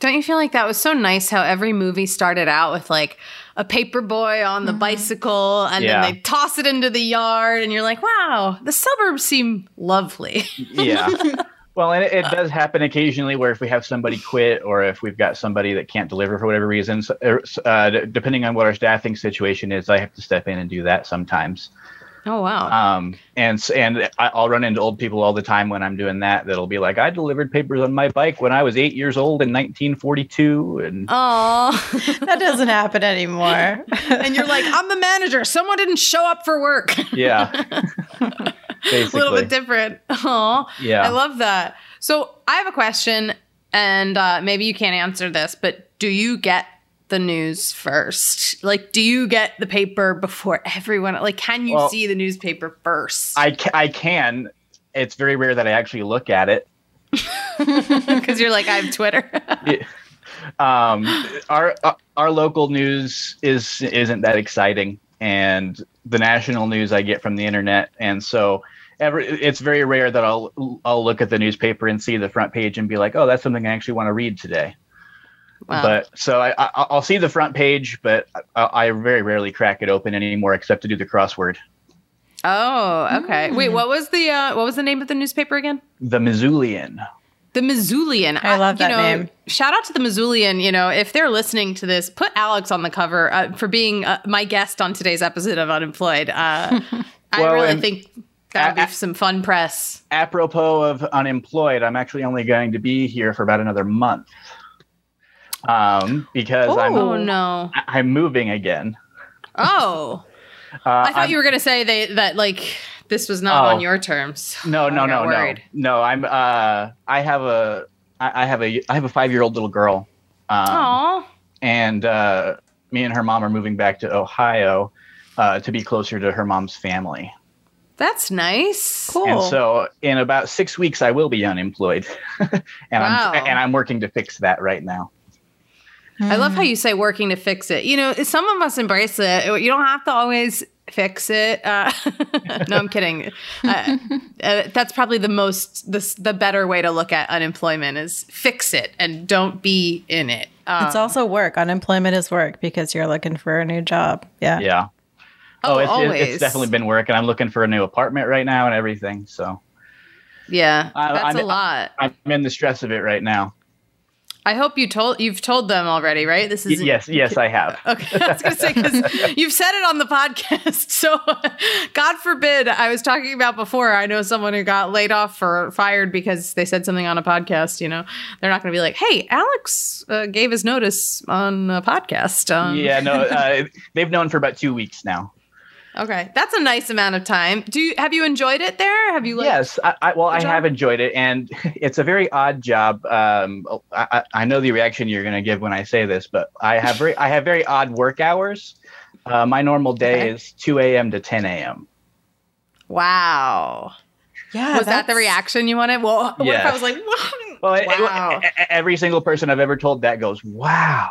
Speaker 1: don't you feel like that was so nice how every movie started out with like a paper boy on the mm-hmm. bicycle and
Speaker 3: Yeah.
Speaker 1: then they toss it into the yard and you're like, wow, the suburbs seem lovely.
Speaker 3: Yeah. *laughs* well, and it, it does happen occasionally where if we have somebody quit or if we've got somebody that can't deliver for whatever reason, so- er, uh, depending on what our staffing situation is, I have to step in and do that sometimes.
Speaker 1: Oh wow.
Speaker 3: Um, and s- and I- I'll run into old people all the time when I'm doing that. That'll be like, I delivered papers on my bike when I was eight years old in 1942, and
Speaker 1: Oh, *laughs*
Speaker 2: That doesn't happen anymore.
Speaker 1: and you're like, I'm the manager. Someone didn't show up for work. *laughs*
Speaker 3: yeah, *laughs*
Speaker 1: a little bit different. Oh,
Speaker 3: Yeah.
Speaker 1: I love that. So I have a question, and uh, maybe you can't answer this, but do you get the news first? Like, do you get the paper before everyone? Like, can you
Speaker 3: Well,
Speaker 1: see the newspaper first?
Speaker 3: I ca- I can. It's very rare that I actually look at it. *laughs*
Speaker 1: Because you're like, I have Twitter. *laughs*
Speaker 3: um, our uh, our local news is isn't that exciting, and the national news I get from the internet, and so every it's very rare that I'll I'll look at the newspaper and see the front page and be like, oh, that's something I actually want to read today.
Speaker 1: Wow.
Speaker 3: But so I, I I'll see the front page, but I, I very rarely crack it open anymore, except to do the crossword.
Speaker 1: oh, okay. Wait,
Speaker 3: Hmm.
Speaker 1: what was the uh, what was the name of the newspaper again?
Speaker 3: The Missoulian.
Speaker 1: The Missoulian.
Speaker 2: I love
Speaker 1: you
Speaker 2: that
Speaker 1: know,
Speaker 2: name.
Speaker 1: Shout out to the Missoulian. You know, if they're listening to this, put Alex on the cover uh, for being uh, my guest on today's episode of Unemployed. Uh, *laughs* I really think that would be
Speaker 3: a- a-
Speaker 1: some fun press.
Speaker 3: apropos of unemployed, I'm actually only going to be here for about another month. Um, because I'm
Speaker 1: Oh no!
Speaker 3: I- I'm moving again.
Speaker 1: Oh, *laughs*
Speaker 3: Uh,
Speaker 1: I thought
Speaker 3: I'm-
Speaker 1: you were gonna say they that like this was not
Speaker 3: Oh.
Speaker 1: on your terms.
Speaker 3: No, no,
Speaker 1: I got
Speaker 3: no, no,
Speaker 1: worried.
Speaker 3: no. I'm. Uh, I have a. I I have a. I have a five year old little girl. Um,
Speaker 1: Aw.
Speaker 3: and uh, me and her mom are moving back to Ohio uh, to be closer to her mom's family.
Speaker 1: That's nice.
Speaker 2: Cool.
Speaker 3: And so, in about six weeks, I will be unemployed, *laughs* and
Speaker 1: Wow.
Speaker 3: I'm and I'm working to fix that right now.
Speaker 1: I love how you say working to fix it. You know, some of us embrace it. You don't have to always fix it. Uh, *laughs* no, I'm kidding. Uh, uh, that's probably the most, the, the better way to look at unemployment is fix it and don't be in it. Um,
Speaker 2: It's also work. Unemployment is work because you're looking for a new job. Yeah.
Speaker 3: Yeah.
Speaker 1: oh,
Speaker 3: it's, it-
Speaker 1: always.
Speaker 3: it's definitely been work, and I'm looking for a new apartment right now and everything. So
Speaker 1: Yeah, that's
Speaker 3: I'm-
Speaker 1: a lot.
Speaker 3: I'm in the stress of it right now.
Speaker 1: I hope you told you've told them already, right? This is
Speaker 3: yes, yes, I have. *laughs*
Speaker 1: Okay, I was gonna say because *laughs* you've said it on the podcast. *laughs* So, God forbid, I was talking about before. I know someone who got laid off or fired because they said something on a podcast. You know, they're not going to be like, "Hey, Alex uh, gave his notice on a podcast." Um,
Speaker 3: yeah, no, uh, they've known for about two weeks now.
Speaker 1: Okay, that's a nice amount of time. Do you have you enjoyed it there? Have you? Liked
Speaker 3: yes, I, I well, I have enjoyed it, and *laughs* it's a very odd job. Um, I, I I know the reaction you're going to give when I say this, but I have very I have very odd work hours. Uh, my normal day
Speaker 1: Okay.
Speaker 3: is 2 a.m. to 10 a.m.
Speaker 1: Wow.
Speaker 2: Yeah.
Speaker 1: was that the reaction you wanted? Well, *laughs* what if I was like, *laughs*
Speaker 3: Well, it- it-
Speaker 1: wow.
Speaker 3: every single person I've ever told that goes, "Wow,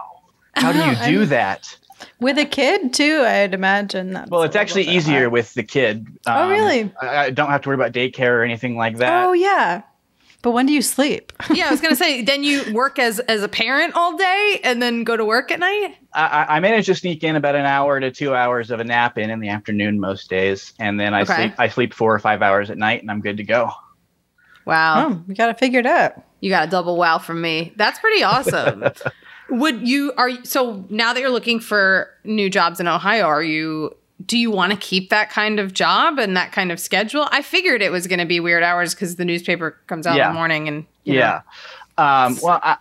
Speaker 3: how do you do that?"
Speaker 2: With a kid too, I'd imagine that.
Speaker 3: Well, it's actually easier with the kid.
Speaker 2: Oh,
Speaker 3: Um,
Speaker 2: really?
Speaker 3: I, I don't have to worry about daycare or anything like that.
Speaker 2: Oh yeah. But when do you sleep?
Speaker 1: yeah, I was gonna say, *laughs* then you work as as a parent all day and then go to work at night.
Speaker 3: I, I- I manage to sneak in about an hour to two hours of a nap in in the afternoon most days, and then I
Speaker 1: Okay.
Speaker 3: sleep. I sleep four or five hours at night, and I'm good to go.
Speaker 1: Wow,
Speaker 2: Oh, you got to figure it out.
Speaker 1: you got a double wow from me. That's pretty awesome. *laughs* Would you are so now that you're looking for new jobs in Ohio? Are you do you want to keep that kind of job and that kind of schedule? I figured it was going to be weird hours because the newspaper comes out in the morning and
Speaker 3: yeah. Um, well, I,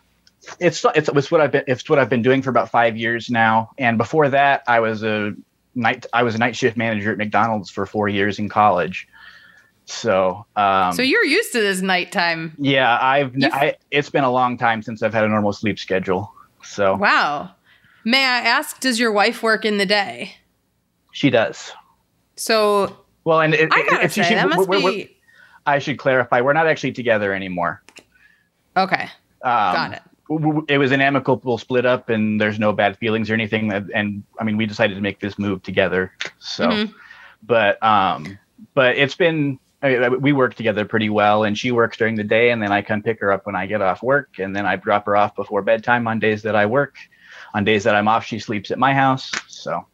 Speaker 3: it's, it's it's what I've been it's what I've been doing for about five years now, and before that, I was a night I was a night shift manager at McDonald's for four years in college. So, um,
Speaker 1: So you're used to this nighttime.
Speaker 3: yeah, I've I, it's been a long time since I've had a normal sleep schedule. So
Speaker 1: Wow. May I ask, does your wife work in the day?
Speaker 3: she does.
Speaker 1: So
Speaker 3: Well, and it,
Speaker 1: I gotta say
Speaker 3: she-
Speaker 1: that must
Speaker 3: we're- we're-
Speaker 1: be
Speaker 3: I should clarify, we're not actually together anymore.
Speaker 1: okay.
Speaker 3: Um,
Speaker 1: Got it.
Speaker 3: It was an amicable split up, and there's no bad feelings or anything. That, and I mean, we decided to make this move together. So,
Speaker 1: Mhm.
Speaker 3: but um, but it's been I mean, we work together pretty well, and she works during the day, and then I come pick her up when I get off work, and then I drop her off before bedtime on days that I work. On days that I'm off, she sleeps at my house. So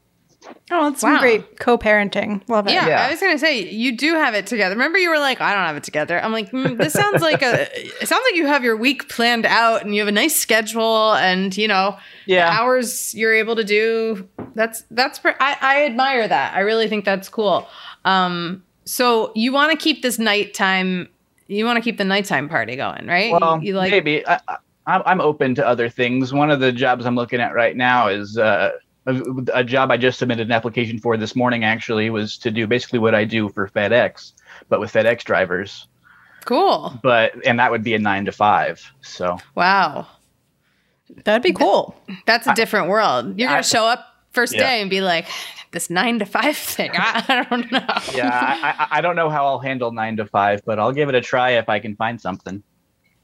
Speaker 2: Oh, it's
Speaker 1: Wow.
Speaker 2: great co-parenting. Love it.
Speaker 1: Yeah,
Speaker 3: Yeah.
Speaker 1: I was gonna say you do have it together. Remember, you were like, "I don't have it together." I'm like, mm, "This sounds like a. *laughs* It sounds like you have your week planned out, and you have a nice schedule, and you know, the
Speaker 3: yeah,
Speaker 1: hours you're able to do. That's that's. Pre- I I admire that. I really think that's cool. Um, so you want to keep this nighttime. You want to keep the nighttime party going, right?
Speaker 3: Well,
Speaker 1: you, like
Speaker 3: maybe I, I, I'm I'm open to other things. One of the jobs I'm looking at right now is uh, a, a job I just submitted an application for this morning. Actually, was to do basically what I do for FedEx, but with FedEx drivers.
Speaker 1: cool.
Speaker 3: But and that would be a nine to five. So
Speaker 1: Wow,
Speaker 2: That'd be cool.
Speaker 1: that's a different world. You're gonna
Speaker 3: I-
Speaker 1: show up first
Speaker 3: Yeah.
Speaker 1: day and be like, "This nine to five *laughs* thing. I, I don't know."
Speaker 3: yeah, I, I don't know how I'll handle nine to five, but I'll give it a try if I can find something.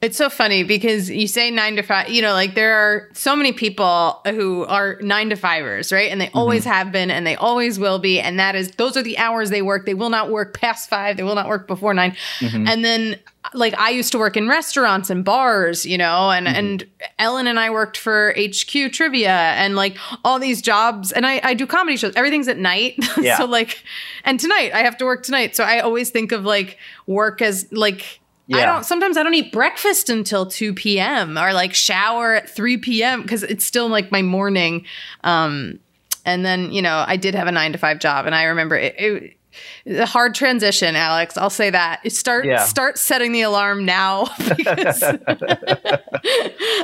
Speaker 1: It's so funny because you say nine to five, you know, like there are so many people who are nine to fivers, right? And they mm-hmm. always have been and they always will be. And that is, those are the hours they work. They will not work past five. They will not work before 9 mm-hmm. And then, like, I used to work in restaurants and bars, you know, and, and Ellen and I worked for HQ Trivia and like all these jobs. And I, I do comedy shows. Everything's at night. *laughs*
Speaker 3: Yeah.
Speaker 1: so, like, and tonight I have to work tonight. So I always think of like work as like, I don't sometimes I don't eat breakfast until 2 p.m. or like shower at 3 p.m. because it's still like my morning. Um, and then, you know, I did have a nine to five job and I remember it, it a hard transition, Alex. I'll say that. Start
Speaker 3: Yeah.
Speaker 1: start setting the alarm now *laughs* because *laughs* I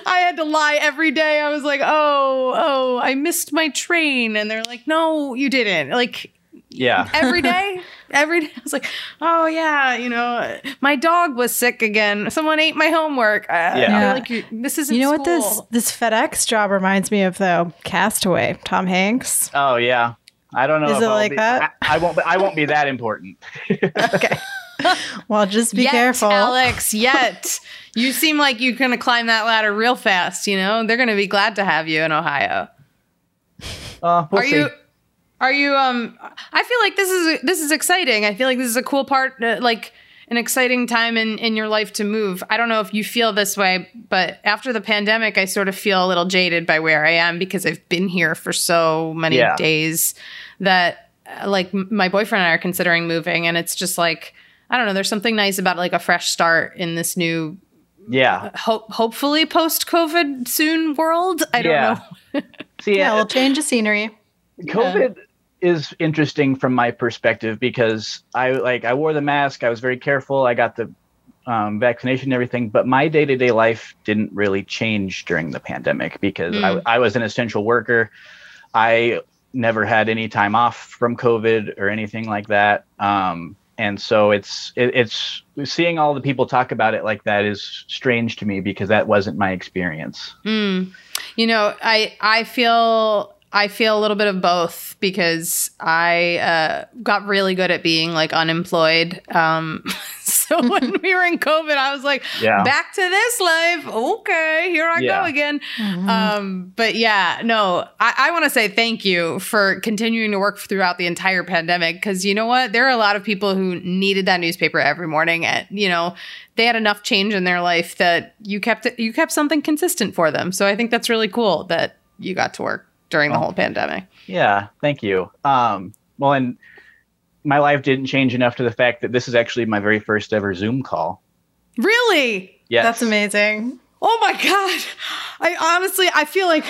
Speaker 1: had to lie every day. I was like, "Oh, oh, I missed my train." And they're like, "No, you didn't." Like
Speaker 3: Yeah. *laughs*
Speaker 1: every day every day i was like oh yeah you know my dog was sick again someone ate my homework uh,
Speaker 3: Yeah.
Speaker 1: yeah
Speaker 2: Yeah.
Speaker 1: like this isn't
Speaker 2: You know what this this FedEx job reminds me of though? Castaway. Tom Hanks.
Speaker 3: Oh yeah. I don't know.
Speaker 2: Is
Speaker 3: if
Speaker 2: it
Speaker 3: I'll
Speaker 2: like
Speaker 3: be-
Speaker 2: that?
Speaker 3: I, I won't. be- I won't be that important.
Speaker 2: Okay. *laughs* well, just be
Speaker 1: yet,
Speaker 2: careful.
Speaker 1: alex yet you seem like you're gonna climb that ladder real fast you know they're gonna be glad to have you in ohio
Speaker 3: Uh, we'll
Speaker 1: are
Speaker 3: see.
Speaker 1: you are you um i feel like this is this is exciting i feel like this is a cool part uh, like an exciting time in in your life to move i don't know if you feel this way but after the pandemic i sort of feel a little jaded by where i am because i've been here for so many
Speaker 3: Yeah.
Speaker 1: days that uh, like my boyfriend and i are considering moving and it's just like i don't know there's something nice about like a fresh start in this new
Speaker 3: Yeah.
Speaker 1: hope hopefully post covid soon world i don't
Speaker 3: Yeah.
Speaker 1: know *laughs*
Speaker 3: See,
Speaker 2: yeah,
Speaker 3: uh,
Speaker 2: we'll change the scenery.
Speaker 3: COVID is interesting from my perspective because I like I wore the mask. I was very careful. I got the um, vaccination and everything, but my day to day life didn't really change during the pandemic because
Speaker 1: Mm.
Speaker 3: I, I was an essential worker. I never had any time off from COVID or anything like that. Um, and so it's it, it's seeing all the people talk about it like that is strange to me because that wasn't my experience.
Speaker 1: Mm. You know, I I feel I feel a little bit of both because I uh, got really good at being like unemployed. Um, *laughs* so *laughs* when we were in COVID, I was like,
Speaker 3: Yeah.
Speaker 1: back to this life. Okay, here I
Speaker 3: Yeah.
Speaker 1: go again. Um, but yeah, no, I, I want to say thank you for continuing to work throughout the entire pandemic because you know what? There are a lot of people who needed that newspaper every morning, and you know they had enough change in their life that you kept it, you kept something consistent for them. So I think that's really cool that you got to work during the whole pandemic.
Speaker 3: Yeah, thank you. Um, well, and my life didn't change enough to the fact that this is actually my very first ever Zoom call.
Speaker 1: Really?
Speaker 3: Yes,
Speaker 2: That's amazing.
Speaker 1: Oh my god! I honestly, I feel like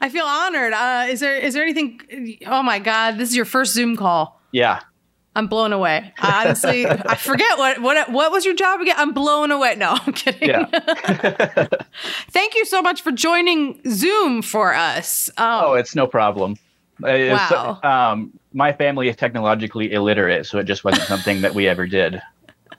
Speaker 1: I feel honored. Uh, is there is there anything? Oh my god! This is your first Zoom call.
Speaker 3: Yeah,
Speaker 1: I'm blown away. Honestly, I forget what what what was your job again. I'm blown away. No, I'm kidding.
Speaker 3: yeah. *laughs* *laughs*
Speaker 1: Thank you so much for joining Zoom for us.
Speaker 3: oh,
Speaker 1: Um,
Speaker 3: it's no problem. Uh, it's-
Speaker 1: Wow.
Speaker 3: um, my family is technologically illiterate, so it just wasn't something that we ever did.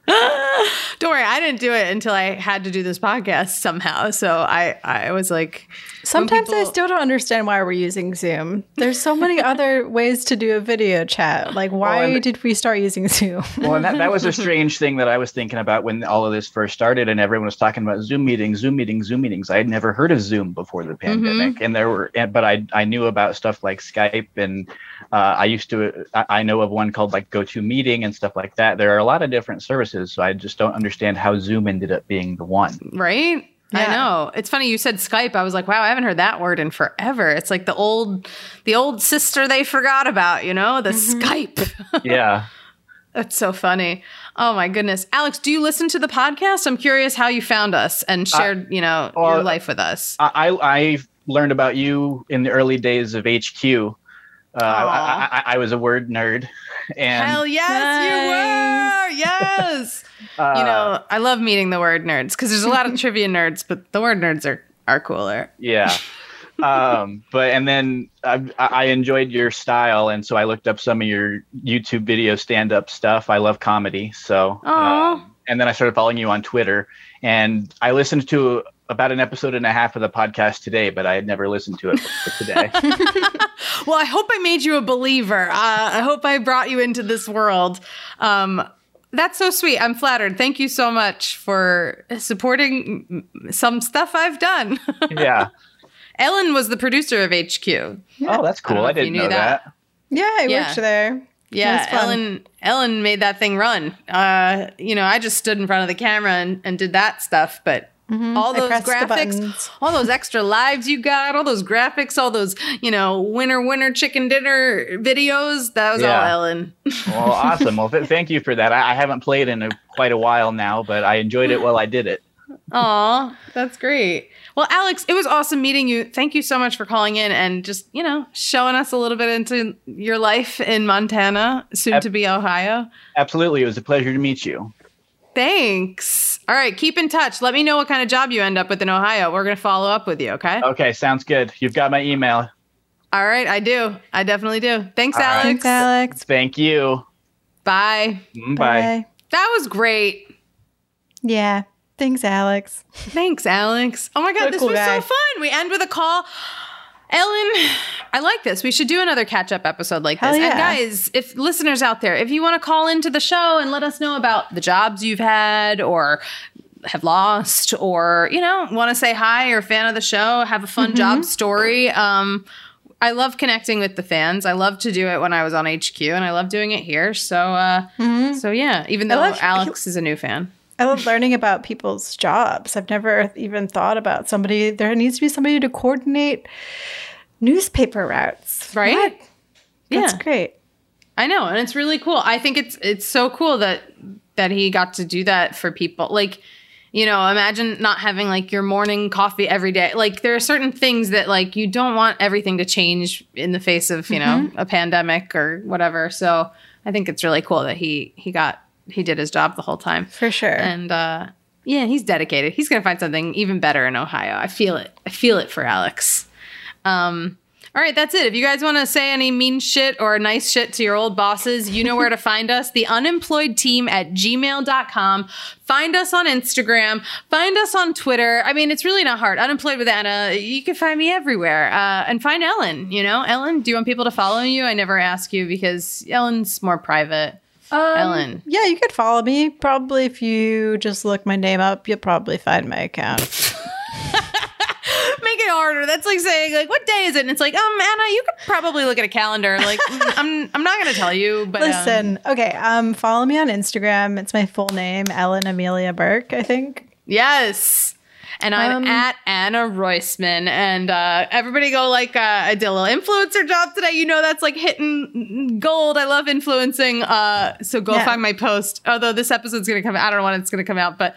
Speaker 1: Don't worry, I didn't do it until I had to do this podcast somehow. So I I was like,
Speaker 2: Sometimes I still don't understand why we're using Zoom. There's so many *laughs* other ways to do a video chat. Like, why
Speaker 3: and-
Speaker 2: did we start using Zoom? *laughs*
Speaker 3: Well, and that, that was a *laughs* strange thing that I was thinking about when all of this first started, and everyone was talking about Zoom meetings, Zoom meetings, Zoom meetings. I had never heard of Zoom before the pandemic, and there were, but I I knew about stuff like Skype, and uh, I used to I, I know of one called like GoToMeeting and stuff like that. There are a lot of different services, so I just don't understand how Zoom ended up being the one.
Speaker 1: right? I know. It's funny you said Skype. I was like, wow, I haven't heard that word in forever. It's like the old the old sister they forgot about, you know, the mm-hmm. Skype. *laughs*
Speaker 3: Yeah.
Speaker 1: That's so funny. Oh my goodness. Alex, do you listen to the podcast? I'm curious how you found us and uh, shared, you know, your life with us.
Speaker 3: I, I I learned about you in the early days of HQ. Uh, I, I, I, I was a word nerd, *laughs* and
Speaker 1: Hell yes, you were. Yes. *laughs*
Speaker 3: uh,
Speaker 1: you know, I love meeting the word nerds because there's a lot of *laughs* trivia nerds, but the word nerds are are cooler.
Speaker 3: yeah. um, but and then I, I enjoyed your style, and so I looked up some of your YouTube video stand-up stuff. I love comedy, so um, and then I started following you on Twitter, and I listened to about an episode and a half of the podcast today, but I had never listened to it today. *laughs* *laughs*
Speaker 1: Well, I hope I made you a believer. Uh, I hope I brought you into this world. Um, that's so sweet. I'm flattered. Thank you so much for supporting some stuff I've done. *laughs*
Speaker 3: yeah.
Speaker 1: Ellen was the producer of HQ.
Speaker 3: Oh, that's cool.
Speaker 1: know
Speaker 3: I,
Speaker 1: you
Speaker 3: didn't
Speaker 1: knew
Speaker 3: know
Speaker 1: that.
Speaker 3: that.
Speaker 2: Yeah, I
Speaker 1: Yeah.
Speaker 2: worked there.
Speaker 1: Yeah, Ellen. Ellen made that thing run. Uh, you know, I just stood in front of the camera and, and did that stuff. But all those graphics, all those extra lives you got, all those graphics, all those you know winner winner chicken dinner videos. That was all Ellen.
Speaker 3: Well, awesome. Well, th- thank you for that. I, I haven't played in a, quite a while now, but I enjoyed it while I did it.
Speaker 1: Aw, that's great. Well, Alex, it was awesome meeting you. Thank you so much for calling in and just, you know, showing us a little bit into your life in Montana, soon
Speaker 3: Ab-
Speaker 1: to be Ohio.
Speaker 3: Absolutely. It was a pleasure to meet you.
Speaker 1: Thanks. All right, keep in touch. Let me know what kind of job you end up with in Ohio. We're going to follow up with you, okay?
Speaker 3: Okay, sounds good. You've got my email.
Speaker 1: All right, I do. I definitely do. Thanks,
Speaker 3: All right.
Speaker 1: Alex.
Speaker 2: Thanks, Alex.
Speaker 3: Thank you.
Speaker 1: Bye.
Speaker 3: Mm, Bye.
Speaker 1: That was great.
Speaker 2: Yeah. Thanks, Alex.
Speaker 1: Thanks, Alex. Oh my God,
Speaker 2: What
Speaker 1: this
Speaker 2: cool
Speaker 1: was
Speaker 2: guy.
Speaker 1: so fun. We end with a call. Ellen, I like this. We should do another catch up episode like
Speaker 2: Hell
Speaker 1: this. And guys, if listeners out there, if you want to call into the show and let us know about the jobs you've had or have lost or, you know, want to say hi or fan of the show, have a fun
Speaker 2: Mm-hmm.
Speaker 1: job story. Um, I love connecting with the fans. I love to do it when I was on HQ and I love doing it here. So, uh, so yeah, even though
Speaker 2: love-
Speaker 1: Alex is a new fan.
Speaker 2: I love learning about people's jobs. I've never even thought about somebody. There needs to be somebody to coordinate newspaper routes.
Speaker 1: Right?
Speaker 2: What? That's
Speaker 1: Yeah.
Speaker 2: great.
Speaker 1: I know, and it's really cool. I think it's it's so cool that that he got to do that for people. Like, you know, imagine not having like your morning coffee every day. Like there are certain things that like you don't want everything to change in the face of, you know, mm-hmm. a pandemic or whatever. So, I think it's really cool that he he got he did his job the whole time.
Speaker 2: For sure.
Speaker 1: And uh yeah, he's dedicated. He's going to find something even better in Ohio. I feel it. I feel it for Alex. Um All right, that's it. If you guys want to say any mean shit or nice shit to your old bosses, you know where to *laughs* find us. The unemployed team at gmail.com. Find us on Instagram. Find us on Twitter. I mean, it's really not hard. Unemployed with Anna. You can find me everywhere. Uh, and find Ellen, you know? Ellen, do you want people to follow you? I never ask you because Ellen's more private.
Speaker 2: Um,
Speaker 1: Ellen.
Speaker 2: Yeah, you could follow me. Probably if you just look my name up, you'll probably find my account. *laughs*
Speaker 1: Make it harder. That's like saying, like, what day is it? And it's like, um, Anna, you could probably look at a calendar. Like, *laughs* mm, I'm, I'm not going to tell you, but um,
Speaker 2: Listen, okay, um, follow me on Instagram. It's my full name, Ellen Amelia Burke, I think.
Speaker 1: Yes. And I'm
Speaker 2: Um,
Speaker 1: at Anna Roisman. And uh, everybody go like, uh, I did a little influencer job today. You know, that's like hitting gold. I love influencing. Uh, so go
Speaker 2: Yeah.
Speaker 1: find my post. Although this episode's going to come out. I don't know when it's going to come out, but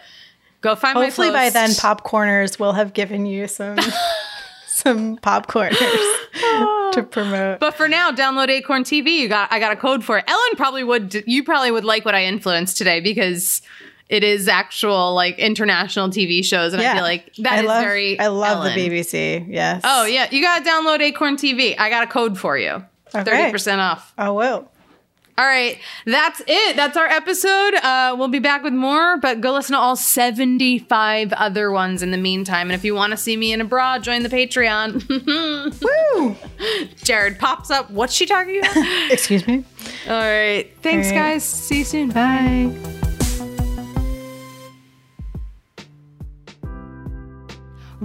Speaker 1: go find
Speaker 2: Hopefully
Speaker 1: my post.
Speaker 2: Hopefully by then popcorners will have given you some *laughs* some popcorners to promote.
Speaker 1: But for now, download Acorn TV. You got I got a code for it. Ellen probably would you probably would like what I influenced today because it is actual like international TV shows and I feel like that
Speaker 2: I
Speaker 1: is
Speaker 2: love,
Speaker 1: very
Speaker 2: I love
Speaker 1: Ellen.
Speaker 2: the BBC. Yes.
Speaker 1: Oh yeah, you gotta download Acorn TV. I got a code for you. Thirty
Speaker 2: Okay.
Speaker 1: percent off.
Speaker 2: Oh whoa.
Speaker 1: All right, that's it. That's our episode. Uh, we'll be back with more, but go listen to all seventy-five other ones in the meantime. And if you want to see me in a bra, join the Patreon. *laughs*
Speaker 2: Woo!
Speaker 1: Jared pops up. What's she talking about? *laughs*
Speaker 2: Excuse me.
Speaker 1: all right, thanks,
Speaker 2: All right.
Speaker 1: guys. See you soon.
Speaker 2: Bye.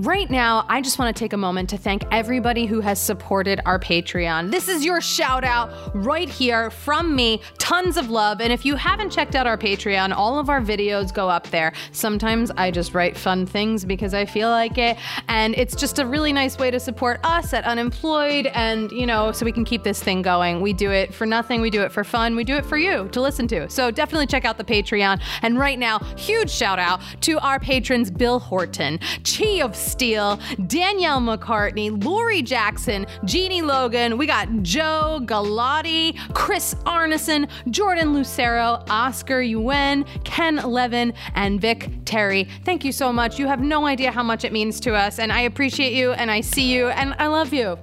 Speaker 1: Right now, I just want to take a moment to thank everybody who has supported our Patreon. This is your shout out right here from me. Tons of love. And if you haven't checked out our Patreon, all of our videos go up there. Sometimes I just write fun things because I feel like it. And it's just a really nice way to support us at Unemployed and, you know, so we can keep this thing going. We do it for nothing, we do it for fun, we do it for you to listen to. So definitely check out the Patreon. And right now, huge shout out to our patrons Bill Horton, Chi of Steel, Danielle McCartney, Lori Jackson, Jeannie Logan. We got Joe Galati, Chris Arneson, Jordan Lucero, Oscar Yuen, Ken Levin, and Vic Terry. Thank you so much. You have no idea how much it means to us, and I appreciate you, and I see you, and I love you.